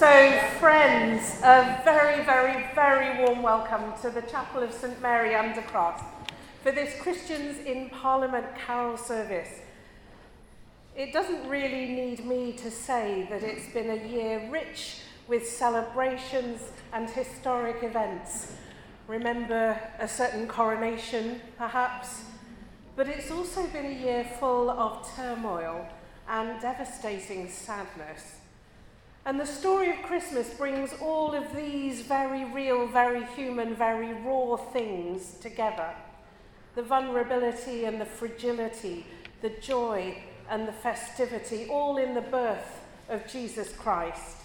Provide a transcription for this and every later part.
So, friends, a very, very, very warm welcome to the Chapel of St Mary Undercroft for this Christians in Parliament carol service. It doesn't really need me to say that it's been a year rich with celebrations and historic events. Remember a certain coronation, perhaps? But it's also been a year full of turmoil and devastating sadness. And the story of Christmas brings all of these very real, very human, very raw things together the vulnerability and the fragility, the joy and the festivity, all in the birth of Jesus Christ.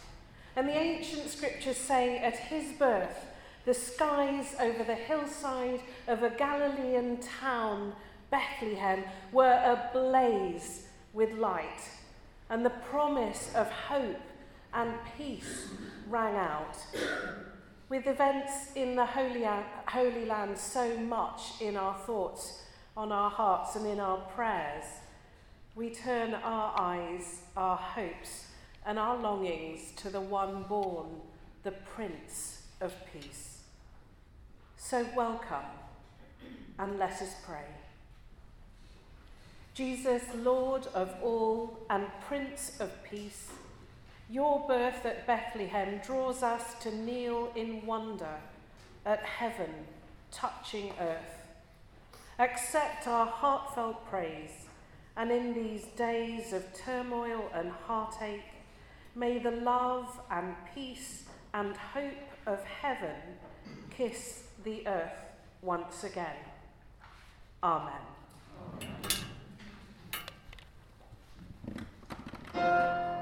And the ancient scriptures say at his birth, the skies over the hillside of a Galilean town, Bethlehem, were ablaze with light. And the promise of hope and peace rang out. With events in the Holy, Holy Land so much in our thoughts, on our hearts, and in our prayers, we turn our eyes, our hopes, and our longings to the one born, the Prince of Peace. So welcome, and let us pray. Jesus, Lord of all and Prince of Peace, your birth at Bethlehem draws us to kneel in wonder at heaven touching earth. Accept our heartfelt praise, and in these days of turmoil and heartache, may the love and peace and hope of heaven kiss the earth once again. Amen. Amen.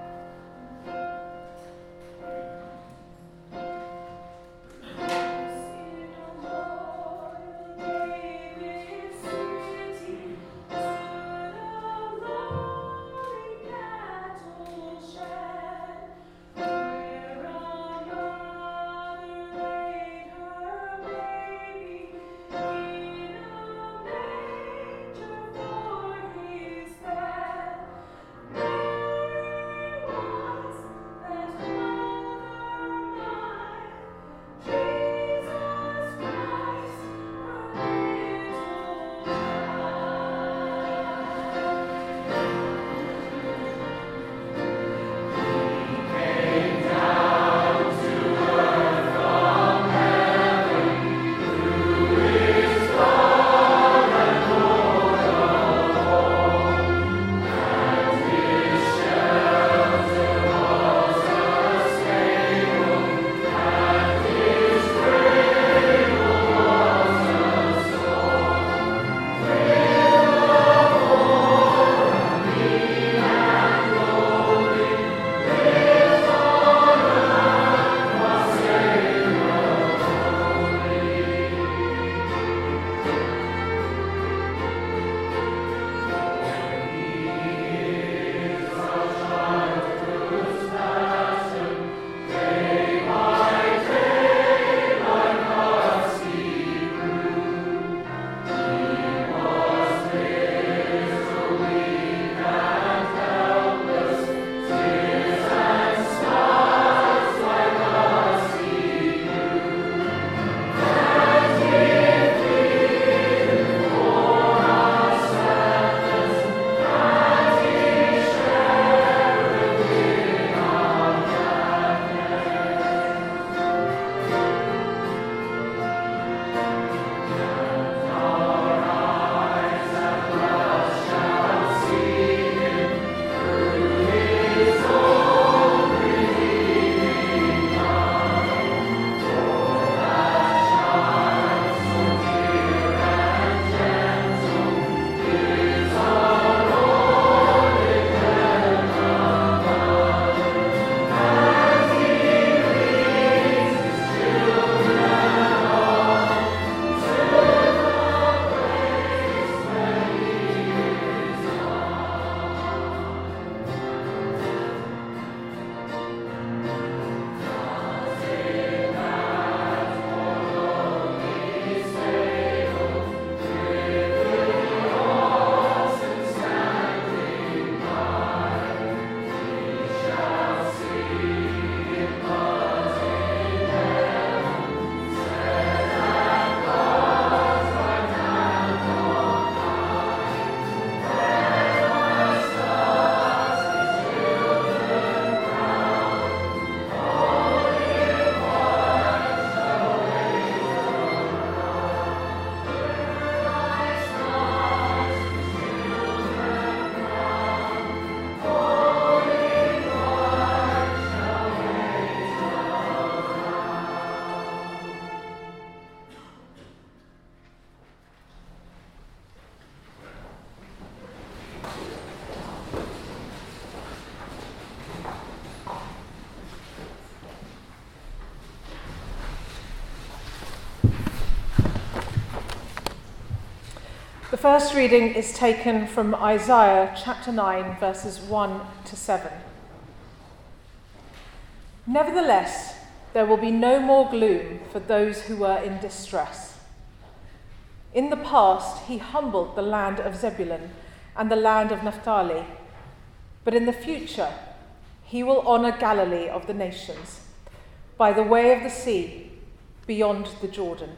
First reading is taken from Isaiah chapter 9, verses 1 to 7. Nevertheless, there will be no more gloom for those who were in distress. In the past, he humbled the land of Zebulun and the land of Naphtali, but in the future, he will honour Galilee of the nations by the way of the sea beyond the Jordan.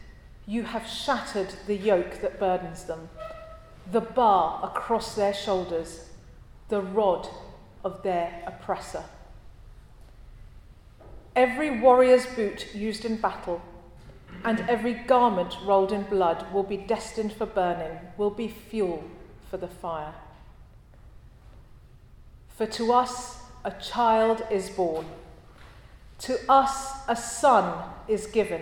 you have shattered the yoke that burdens them, the bar across their shoulders, the rod of their oppressor. Every warrior's boot used in battle and every garment rolled in blood will be destined for burning, will be fuel for the fire. For to us a child is born, to us a son is given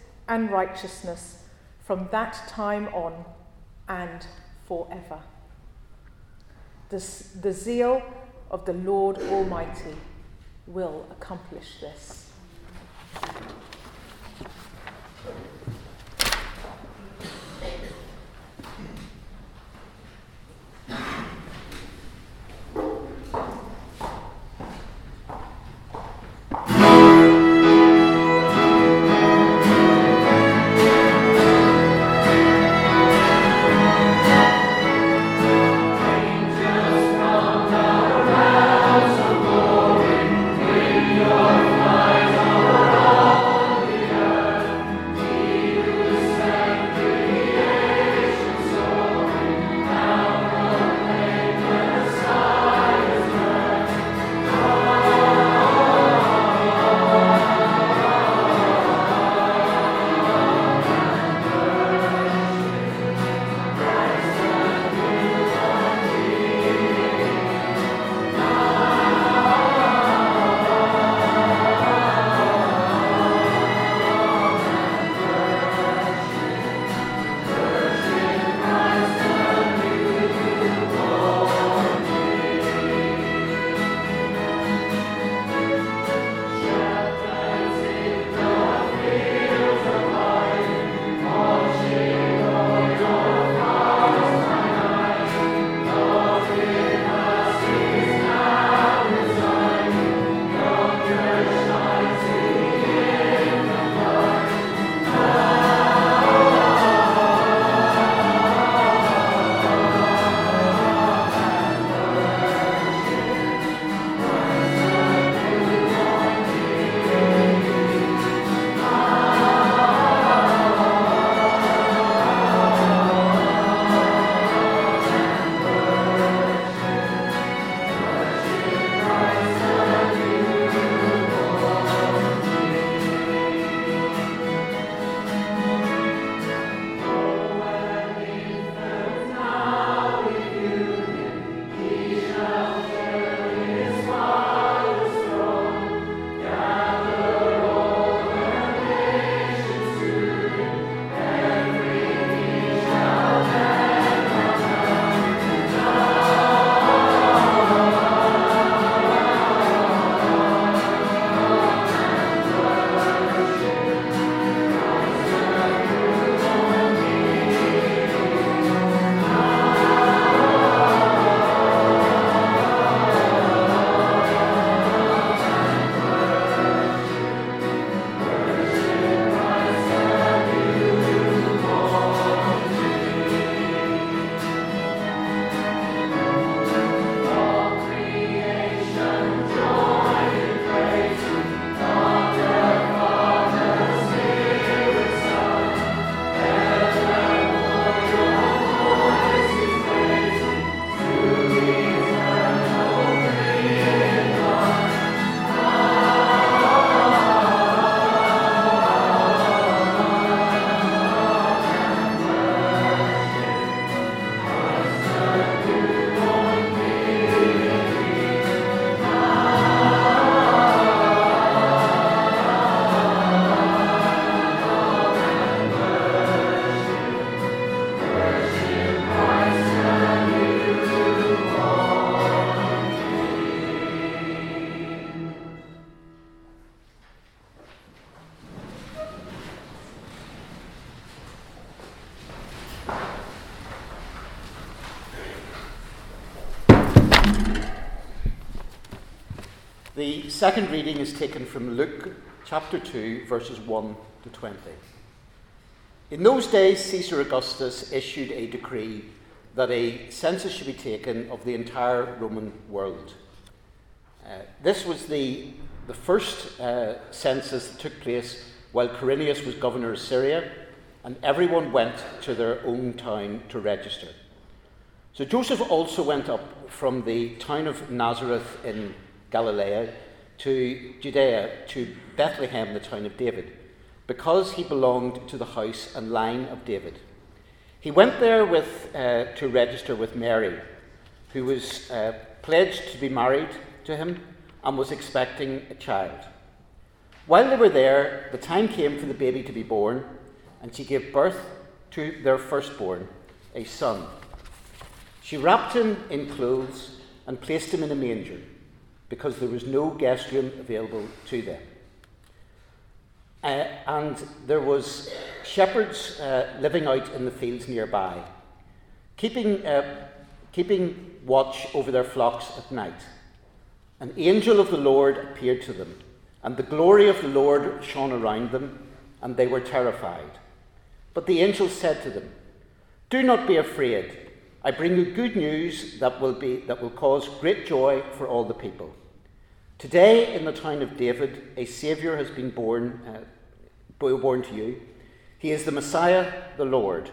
and righteousness from that time on and forever. The, the zeal of the Lord Almighty will accomplish this. Second reading is taken from Luke chapter 2, verses 1 to 20. In those days, Caesar Augustus issued a decree that a census should be taken of the entire Roman world. Uh, this was the, the first uh, census that took place while Quirinius was governor of Syria, and everyone went to their own town to register. So Joseph also went up from the town of Nazareth in Galilee to Judea, to Bethlehem, the town of David, because he belonged to the house and line of David. He went there with, uh, to register with Mary, who was uh, pledged to be married to him and was expecting a child. While they were there, the time came for the baby to be born, and she gave birth to their firstborn, a son. She wrapped him in clothes and placed him in a manger because there was no guest room available to them. Uh, and there was shepherds uh, living out in the fields nearby, keeping, uh, keeping watch over their flocks at night. An angel of the Lord appeared to them, and the glory of the Lord shone around them, and they were terrified. But the angel said to them, Do not be afraid. I bring you good news that will, be, that will cause great joy for all the people. Today, in the town of David, a Saviour has been born, uh, born to you. He is the Messiah, the Lord.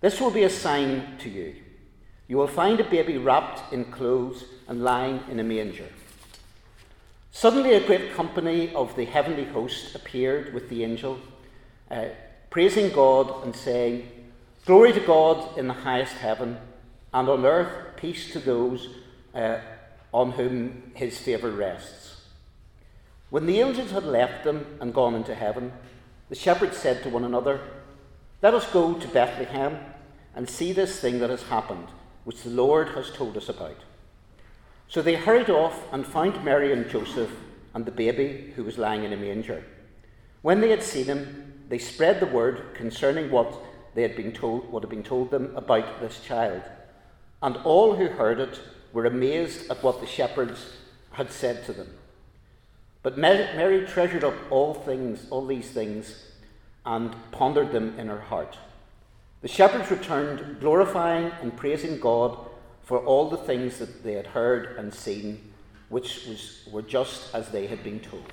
This will be a sign to you. You will find a baby wrapped in clothes and lying in a manger. Suddenly, a great company of the heavenly host appeared with the angel, uh, praising God and saying, Glory to God in the highest heaven, and on earth peace to those uh, on whom his favour rests. When the angels had left them and gone into heaven, the shepherds said to one another, Let us go to Bethlehem and see this thing that has happened, which the Lord has told us about. So they hurried off and found Mary and Joseph and the baby who was lying in a manger. When they had seen him, they spread the word concerning what they had been told, what had been told them about this child. And all who heard it were amazed at what the shepherds had said to them. But Mary treasured up all things, all these things, and pondered them in her heart. The shepherds returned, glorifying and praising God for all the things that they had heard and seen, which was, were just as they had been told.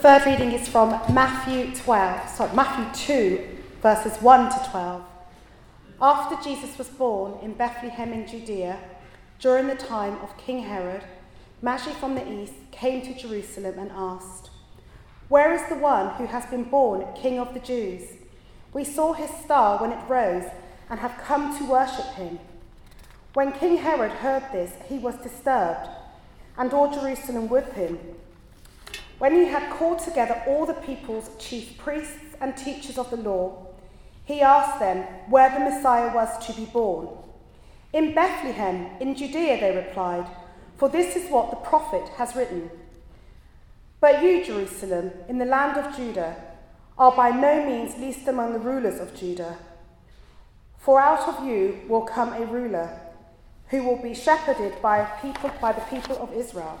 Third reading is from Matthew 12, sorry, Matthew 2, verses 1 to 12. After Jesus was born in Bethlehem in Judea, during the time of King Herod, Magi from the east came to Jerusalem and asked, Where is the one who has been born King of the Jews? We saw his star when it rose and have come to worship him. When King Herod heard this, he was disturbed, and all Jerusalem with him. When he had called together all the people's chief priests and teachers of the law, he asked them where the Messiah was to be born. In Bethlehem, in Judea, they replied, for this is what the prophet has written. But you, Jerusalem, in the land of Judah, are by no means least among the rulers of Judah. For out of you will come a ruler who will be shepherded by, people, by the people of Israel.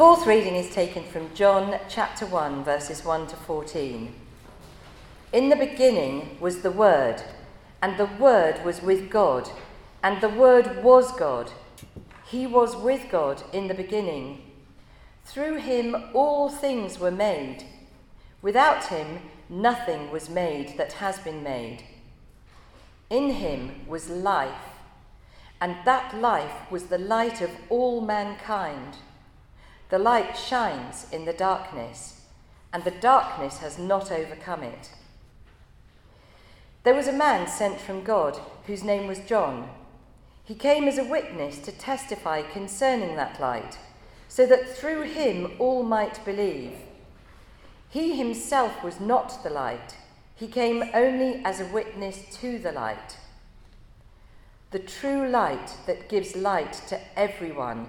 fourth reading is taken from John chapter 1, verses 1 to 14. In the beginning was the Word, and the Word was with God, and the Word was God. He was with God in the beginning. Through him all things were made. Without him nothing was made that has been made. In him was life, and that life was the light of all mankind. The light shines in the darkness, and the darkness has not overcome it. There was a man sent from God whose name was John. He came as a witness to testify concerning that light, so that through him all might believe. He himself was not the light, he came only as a witness to the light. The true light that gives light to everyone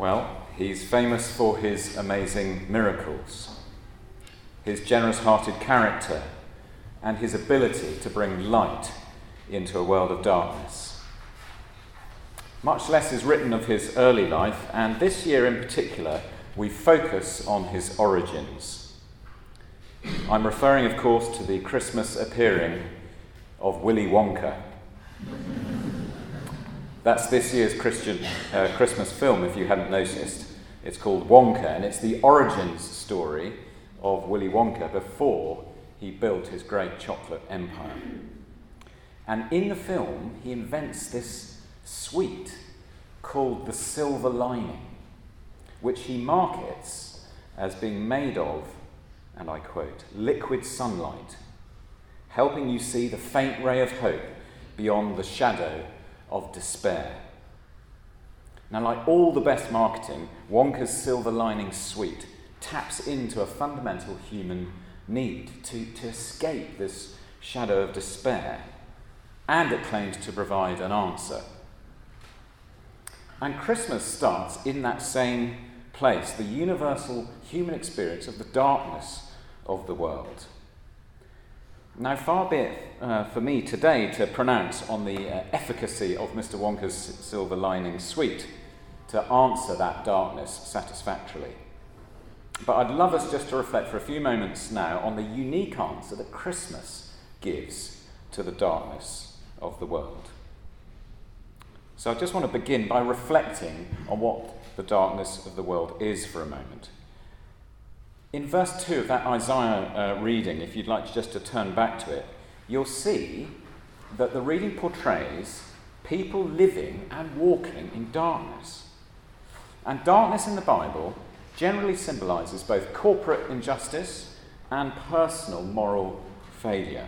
Well, he's famous for his amazing miracles, his generous hearted character, and his ability to bring light into a world of darkness. Much less is written of his early life, and this year in particular, we focus on his origins. I'm referring, of course, to the Christmas appearing of Willy Wonka. That's this year's Christian uh, Christmas film, if you hadn't noticed. It's called Wonka, and it's the origins story of Willy Wonka before he built his great chocolate empire. And in the film, he invents this sweet called the silver lining, which he markets as being made of, and I quote, liquid sunlight, helping you see the faint ray of hope beyond the shadow of despair. Now, like all the best marketing, Wonka's silver lining sweet taps into a fundamental human need to, to escape this shadow of despair, and it claims to provide an answer. And Christmas starts in that same place, the universal human experience of the darkness of the world. Now, far be it uh, for me today to pronounce on the uh, efficacy of Mr. Wonka's silver lining sweet to answer that darkness satisfactorily. But I'd love us just to reflect for a few moments now on the unique answer that Christmas gives to the darkness of the world. So I just want to begin by reflecting on what the darkness of the world is for a moment. In verse 2 of that Isaiah uh, reading, if you'd like just to turn back to it, you'll see that the reading portrays people living and walking in darkness. And darkness in the Bible generally symbolizes both corporate injustice and personal moral failure.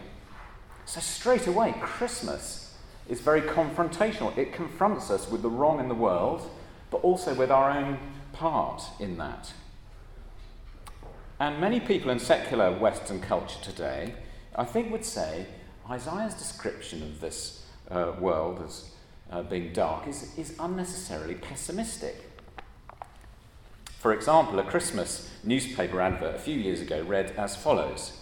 So, straight away, Christmas is very confrontational. It confronts us with the wrong in the world, but also with our own part in that. And many people in secular Western culture today, I think, would say Isaiah's description of this uh, world as uh, being dark is, is unnecessarily pessimistic. For example, a Christmas newspaper advert a few years ago read as follows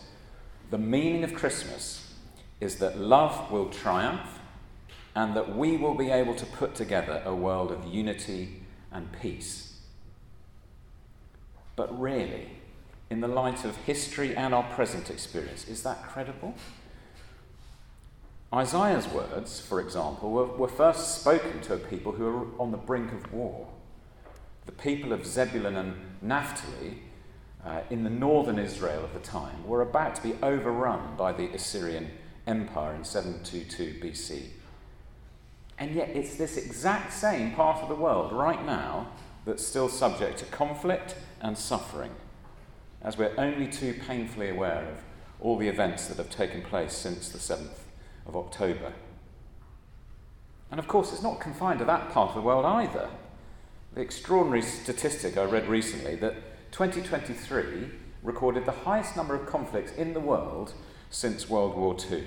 The meaning of Christmas is that love will triumph and that we will be able to put together a world of unity and peace. But really, in the light of history and our present experience. Is that credible? Isaiah's words, for example, were, were first spoken to a people who were on the brink of war. The people of Zebulun and Naphtali uh, in the northern Israel of the time were about to be overrun by the Assyrian Empire in 722 BC. And yet, it's this exact same part of the world right now that's still subject to conflict and suffering, as we're only too painfully aware of all the events that have taken place since the 7th of October. And of course, it's not confined to that part of the world either. The extraordinary statistic I read recently that 2023 recorded the highest number of conflicts in the world since World War II.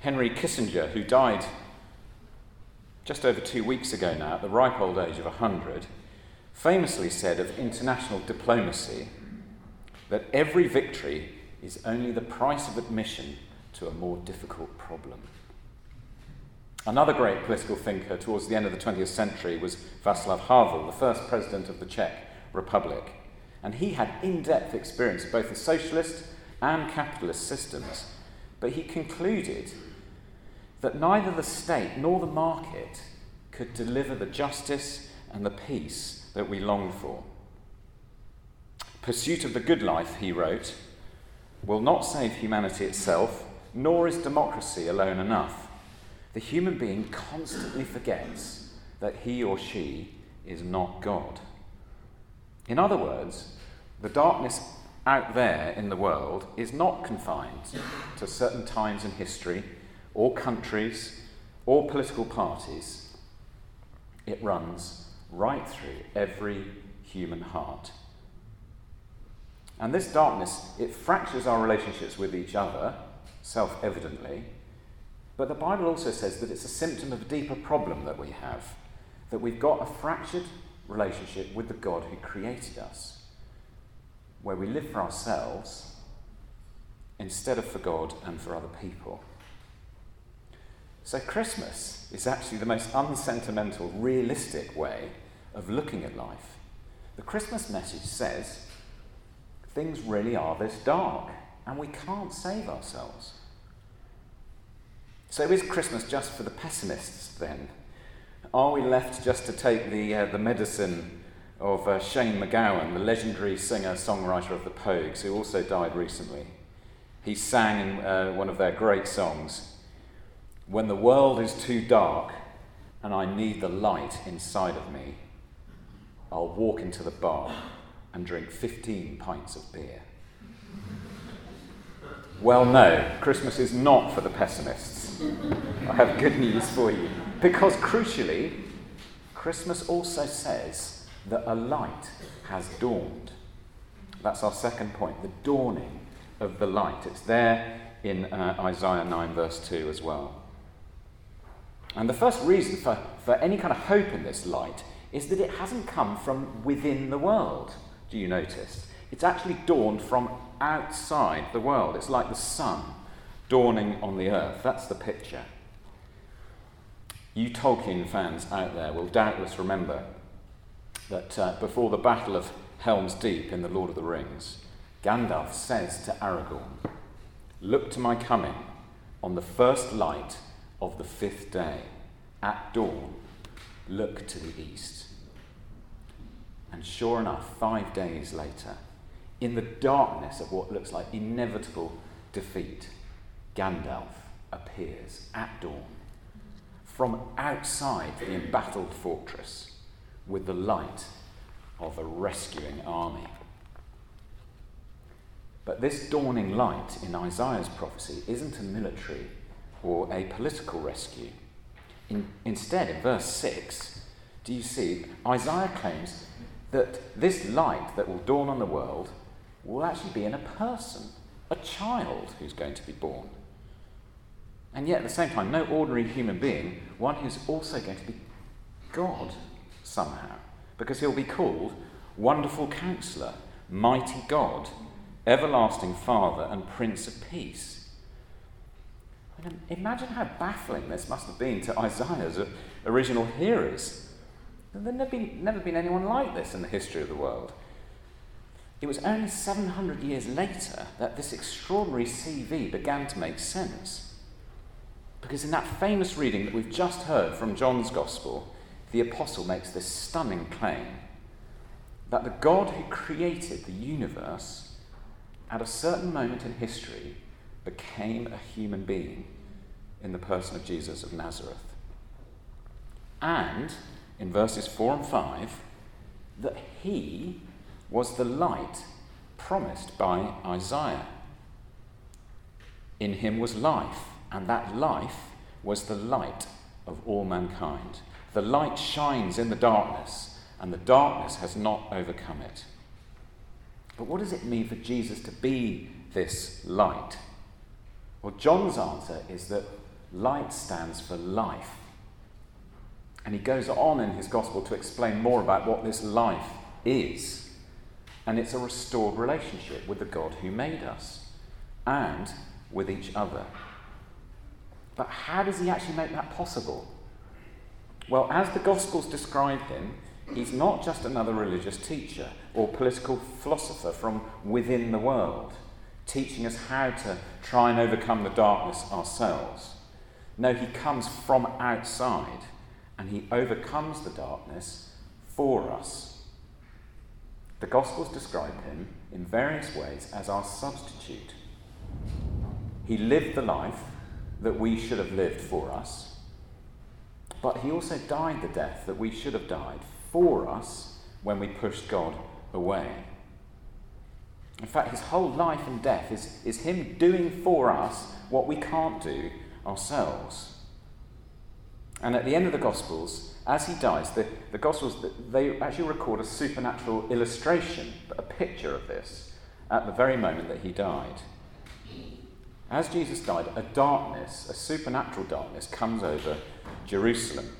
Henry Kissinger, who died just over two weeks ago now at the ripe old age of 100, famously said of international diplomacy that every victory is only the price of admission to a more difficult problem. Another great political thinker towards the end of the 20th century was Václav Havel, the first president of the Czech Republic. And he had in depth experience of both the socialist and capitalist systems. But he concluded that neither the state nor the market could deliver the justice and the peace that we long for. Pursuit of the good life, he wrote, will not save humanity itself, nor is democracy alone enough. The human being constantly forgets that he or she is not God. In other words, the darkness out there in the world is not confined to certain times in history, or countries, or political parties. It runs right through every human heart. And this darkness, it fractures our relationships with each other, self evidently, but the Bible also says that it's a symptom of a deeper problem that we have, that we've got a fractured relationship with the God who created us, where we live for ourselves instead of for God and for other people. So, Christmas is actually the most unsentimental, realistic way of looking at life. The Christmas message says things really are this dark, and we can't save ourselves. So is Christmas just for the pessimists then? Are we left just to take the, uh, the medicine of uh, Shane MacGowan, the legendary singer songwriter of the Pogues, who also died recently? He sang in uh, one of their great songs When the world is too dark and I need the light inside of me, I'll walk into the bar and drink 15 pints of beer. Well, no, Christmas is not for the pessimists. I have good news for you. Because crucially, Christmas also says that a light has dawned. That's our second point the dawning of the light. It's there in uh, Isaiah 9, verse 2 as well. And the first reason for, for any kind of hope in this light is that it hasn't come from within the world. Do you notice? It's actually dawned from outside the world. It's like the sun dawning on the earth. That's the picture. You Tolkien fans out there will doubtless remember that uh, before the Battle of Helm's Deep in The Lord of the Rings, Gandalf says to Aragorn, Look to my coming on the first light of the fifth day. At dawn, look to the east. And sure enough, five days later, in the darkness of what looks like inevitable defeat, Gandalf appears at dawn from outside the embattled fortress with the light of a rescuing army. But this dawning light in Isaiah's prophecy isn't a military or a political rescue. In, instead, in verse 6, do you see, Isaiah claims that this light that will dawn on the world will actually be in a person, a child who's going to be born. And yet, at the same time, no ordinary human being, one who's also going to be God somehow, because he'll be called Wonderful Counselor, Mighty God, Everlasting Father, and Prince of Peace. Imagine how baffling this must have been to Isaiah's original hearers. There'd never been, never been anyone like this in the history of the world. it was only 700 years later that this extraordinary CV began to make sense. Because in that famous reading that we've just heard from John's Gospel, the apostle makes this stunning claim that the God who created the universe at a certain moment in history became a human being in the person of Jesus of Nazareth. And in verses 4 and 5, that he was the light promised by Isaiah. In him was life, and that life was the light of all mankind. The light shines in the darkness, and the darkness has not overcome it. But what does it mean for Jesus to be this light? Well, John's answer is that light stands for life. And he goes on in his gospel to explain more about what this life is. And it's a restored relationship with the God who made us and with each other. But how does he actually make that possible? Well, as the Gospels describe him, he's not just another religious teacher or political philosopher from within the world, teaching us how to try and overcome the darkness ourselves. No, he comes from outside and he overcomes the darkness for us. The Gospels describe him in various ways as our substitute. He lived the life that we should have lived for us but he also died the death that we should have died for us when we pushed God away. In fact, his whole life and death is, is him doing for us what we can't do ourselves. And at the end of the Gospels, as he dies, the, the Gospels, they actually record a supernatural illustration, a picture of this, at the very moment that he died. As Jesus died, a darkness, a supernatural darkness, comes over Jerusalem.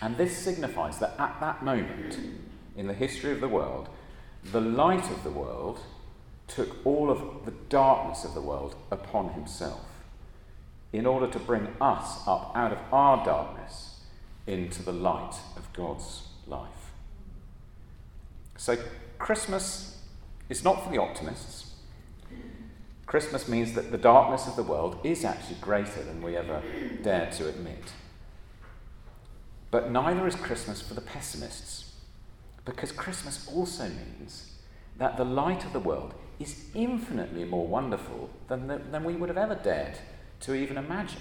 And this signifies that at that moment in the history of the world, the light of the world took all of the darkness of the world upon himself in order to bring us up out of our darkness into the light of God's life. So, Christmas is not for the optimists. Christmas means that the darkness of the world is actually greater than we ever dare to admit. But neither is Christmas for the pessimists, because Christmas also means that the light of the world is infinitely more wonderful than, the, than we would have ever dared to even imagine.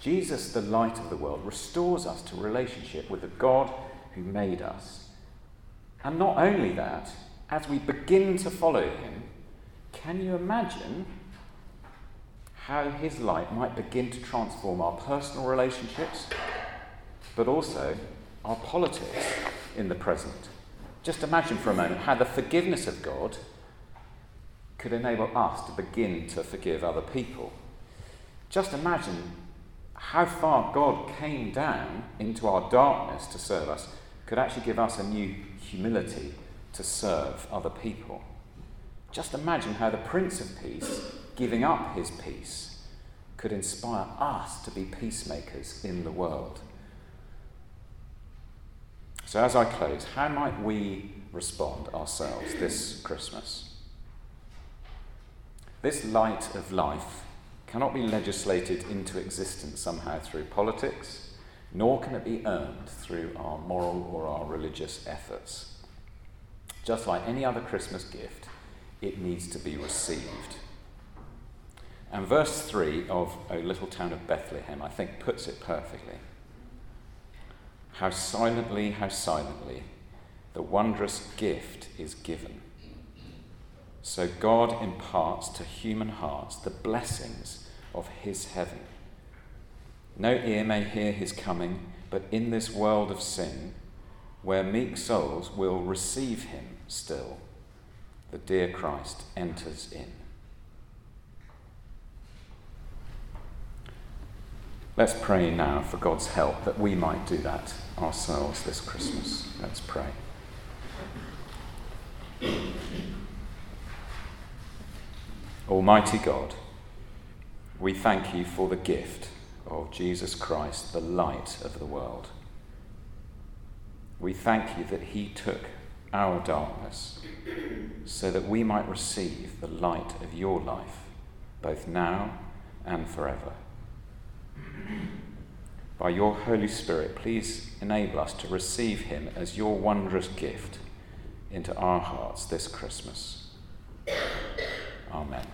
Jesus, the light of the world, restores us to relationship with the God who made us. And not only that, as we begin to follow him, can you imagine how his light might begin to transform our personal relationships, but also our politics in the present. Just imagine for a moment how the forgiveness of God could enable us to begin to forgive other people. Just imagine how far God came down into our darkness to serve us could actually give us a new humility to serve other people. Just imagine how the Prince of Peace giving up his peace could inspire us to be peacemakers in the world. So, as I close, how might we respond ourselves this Christmas? This light of life cannot be legislated into existence somehow through politics, nor can it be earned through our moral or our religious efforts. Just like any other Christmas gift, it needs to be received. And verse 3 of O Little Town of Bethlehem, I think, puts it perfectly. How silently, how silently the wondrous gift is given. So God imparts to human hearts the blessings of his heaven. No ear may hear his coming, but in this world of sin, where meek souls will receive him still, the dear Christ enters in. Let's pray now for God's help that we might do that ourselves this Christmas. Let's pray. Almighty God, we thank you for the gift of Jesus Christ, the light of the world. We thank you that he took our darkness, so that we might receive the light of your life, both now and forever. By your Holy Spirit, please enable us to receive him as your wondrous gift into our hearts this Christmas. Amen.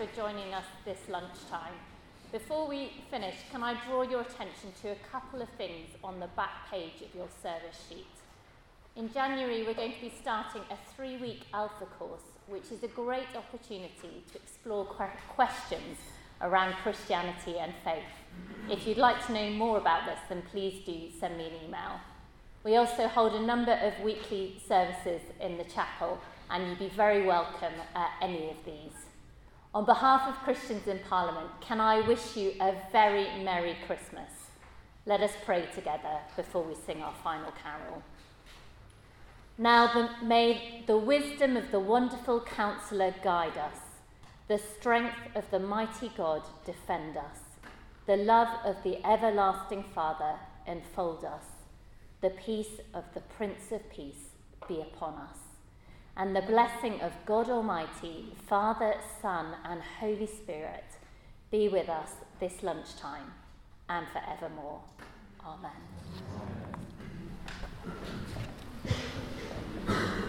For joining us this lunchtime. Before we finish, can I draw your attention to a couple of things on the back page of your service sheet? In January, we're going to be starting a three week Alpha course, which is a great opportunity to explore questions around Christianity and faith. If you'd like to know more about this, then please do send me an email. We also hold a number of weekly services in the chapel, and you'd be very welcome at any of these. On behalf of Christians in Parliament, can I wish you a very Merry Christmas? Let us pray together before we sing our final carol. Now the, may the wisdom of the wonderful counselor guide us, the strength of the mighty God defend us, the love of the everlasting Father enfold us, the peace of the Prince of Peace be upon us, and the blessing of God Almighty, Father, Son, and Holy Spirit be with us this lunchtime and forevermore. Amen. Amen.